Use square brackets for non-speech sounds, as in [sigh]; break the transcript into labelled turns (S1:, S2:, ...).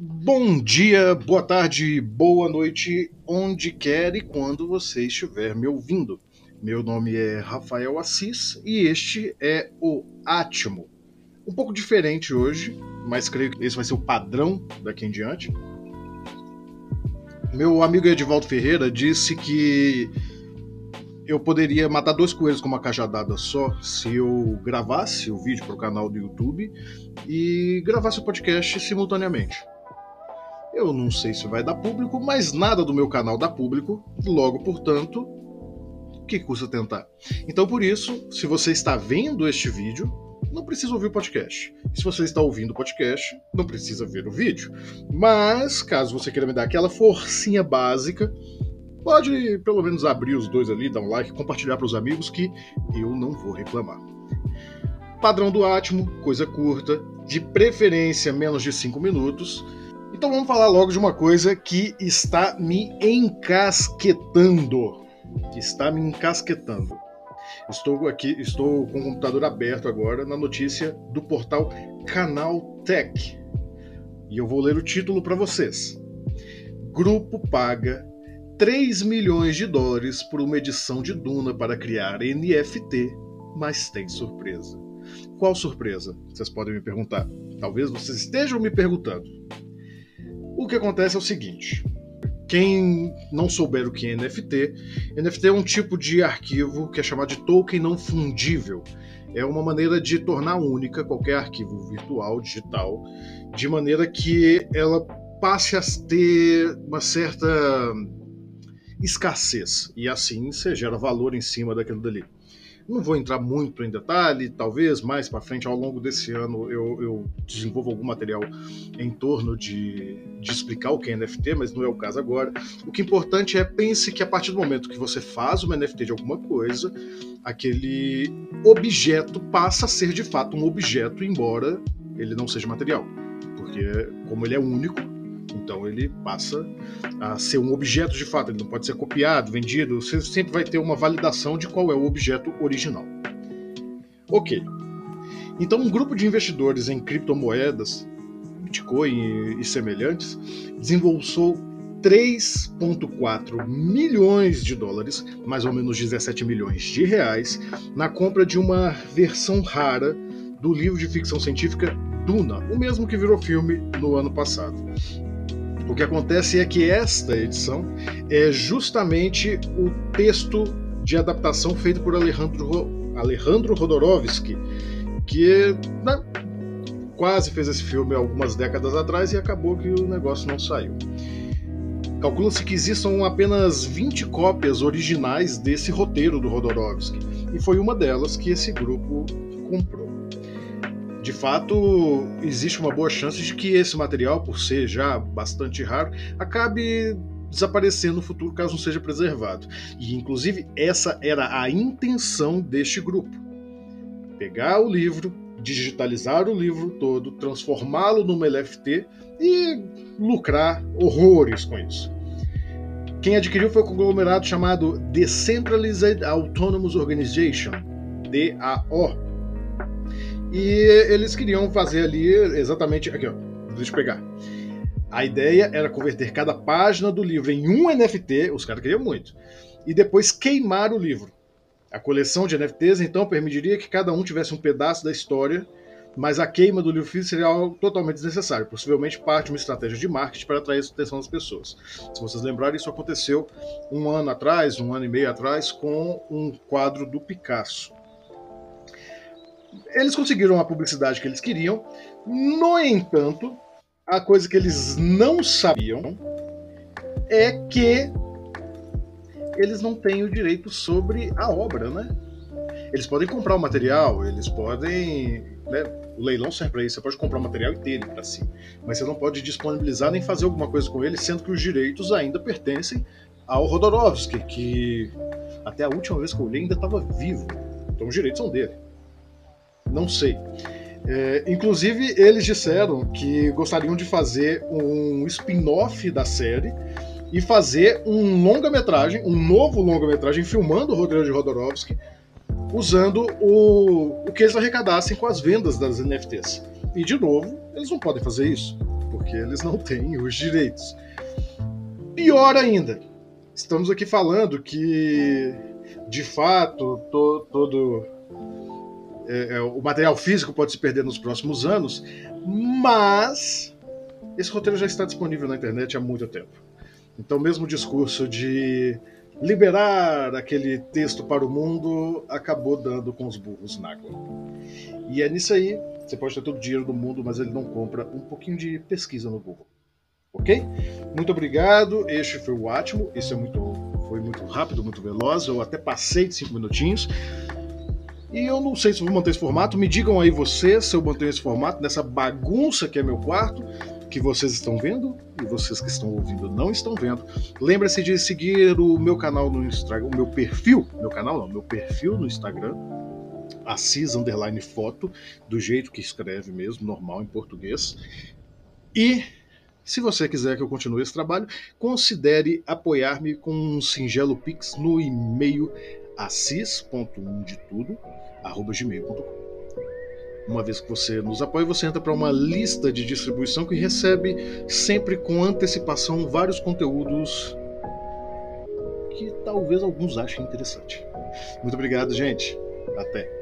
S1: Bom dia, boa tarde, boa noite, onde quer e quando você estiver me ouvindo. Meu nome é Rafael Assis e este é o Atmo. Um pouco diferente hoje, mas creio que esse vai ser o padrão daqui em diante. Meu amigo Edivaldo Ferreira disse que eu poderia matar dois coelhos com uma cajadada só se eu gravasse o vídeo para o canal do YouTube e gravasse o podcast simultaneamente. Eu não sei se vai dar público, mas nada do meu canal dá público, logo, portanto, que custa tentar? Então, por isso, se você está vendo este vídeo, não precisa ouvir o podcast. Se você está ouvindo o podcast, não precisa ver o vídeo. Mas, caso você queira me dar aquela forcinha básica, pode pelo menos abrir os dois ali, dar um like, compartilhar para os amigos que eu não vou reclamar. Padrão do Atmo, coisa curta, de preferência menos de 5 minutos então vamos falar logo de uma coisa que está me encasquetando. Que está me encasquetando. Estou aqui, estou com o computador aberto agora na notícia do portal Canal Tech. E eu vou ler o título para vocês. Grupo paga 3 milhões de dólares por uma edição de Duna para criar NFT, mas tem surpresa. Qual surpresa? Vocês podem me perguntar. Talvez vocês estejam me perguntando. O que acontece é o seguinte: quem não souber o que é NFT, NFT é um tipo de arquivo que é chamado de token não fundível. É uma maneira de tornar única qualquer arquivo virtual, digital, de maneira que ela passe a ter uma certa escassez e assim você gera valor em cima daquilo dali. Não vou entrar muito em detalhe, talvez mais para frente, ao longo desse ano, eu, eu desenvolva algum material em torno de, de explicar o que é NFT, mas não é o caso agora. O que é importante é pense que a partir do momento que você faz uma NFT de alguma coisa, aquele objeto passa a ser de fato um objeto, embora ele não seja material. Porque, como ele é único, então ele passa a ser um objeto de fato, ele não pode ser copiado, vendido, você sempre vai ter uma validação de qual é o objeto original. Ok. Então um grupo de investidores em criptomoedas, Bitcoin e, semelhantes, desembolsou 3,4 milhões de dólares, mais ou menos 17 milhões de reais, na compra de uma versão rara do livro de ficção científica Duna, o mesmo que virou filme no ano passado. O que acontece é que esta edição é justamente o texto de adaptação feito por Alejandro, Alejandro Rodorovsky, que né, quase fez esse filme algumas décadas atrás e acabou que o negócio não saiu. Calcula-se que existam apenas 20 cópias originais desse roteiro do Rodorovsky, e foi uma delas que esse grupo comprou de fato, existe uma boa chance de que esse material, por ser já bastante raro, acabe desaparecendo no futuro caso não seja preservado. E inclusive essa era a intenção deste grupo: pegar o livro, digitalizar o livro todo, transformá-lo numa LFT e lucrar horrores com isso. Quem adquiriu foi o conglomerado chamado Decentralized Autonomous Organization, DAO, e eles queriam fazer ali exatamente. Aqui, ó. Deixa eu pegar. A ideia era converter cada página do livro em um NFT, os caras queriam muito, e depois queimar o livro. A coleção de NFTs então permitiria que cada um tivesse um pedaço da história, mas a queima do livro físico seria algo totalmente desnecessário, possivelmente parte de uma estratégia de marketing para atrair a atenção das pessoas. Se vocês lembrarem, isso aconteceu um ano atrás, um ano e meio atrás, com um quadro do Picasso. Eles conseguiram a publicidade que eles queriam. No entanto, a coisa que eles não sabiam é que eles não têm o direito sobre a obra, né? Eles podem comprar o material, eles podem. Né? O leilão serve para isso, você pode comprar o material e ter ele para si. Mas você não pode disponibilizar nem fazer alguma coisa com ele, sendo que os direitos ainda pertencem ao Rodorovsky, que até a última vez que eu olhei ainda estava vivo. Então os direitos são dele. Não sei. É, inclusive, eles disseram que gostariam de fazer um spin-off da série e fazer um longa-metragem, um novo longa-metragem, filmando o roteiro de Rodorovsky, usando o, o que eles arrecadassem com as vendas das NFTs. E, de novo, eles não podem fazer isso. porque eles não têm [laughs] os direitos. Pior ainda, estamos aqui falando que, de fato, to, todo é, é, o material físico pode se perder nos próximos anos, mas esse roteiro já está disponível na internet há muito tempo. Então, mesmo o discurso de liberar aquele texto para o mundo acabou dando com os burros na água. E é nisso aí, você pode ter todo o dinheiro do mundo, mas ele não compra um pouquinho de pesquisa no Google. Ok? Muito obrigado. Este foi o Atmo. Esse é muito, foi muito rápido, muito veloz. Eu até passei de cinco minutinhos. E eu não sei se vou manter esse formato. Me digam aí vocês se eu mantenho esse formato nessa bagunça que é meu quarto, que vocês estão vendo e vocês que estão ouvindo não estão vendo. Lembre-se de seguir o meu canal no Instagram, o meu perfil, meu canal não, meu perfil no Instagram, Assis Underline Foto, do jeito que escreve mesmo, normal em português. E se você quiser que eu continue esse trabalho, considere apoiar-me com um singelo pix no e-mail assis.umdetudo.gmail.com uma vez que você nos apoia, você entra para uma lista de distribuição que recebe sempre com antecipação vários conteúdos que talvez alguns achem interessante. Muito obrigado, gente. Até.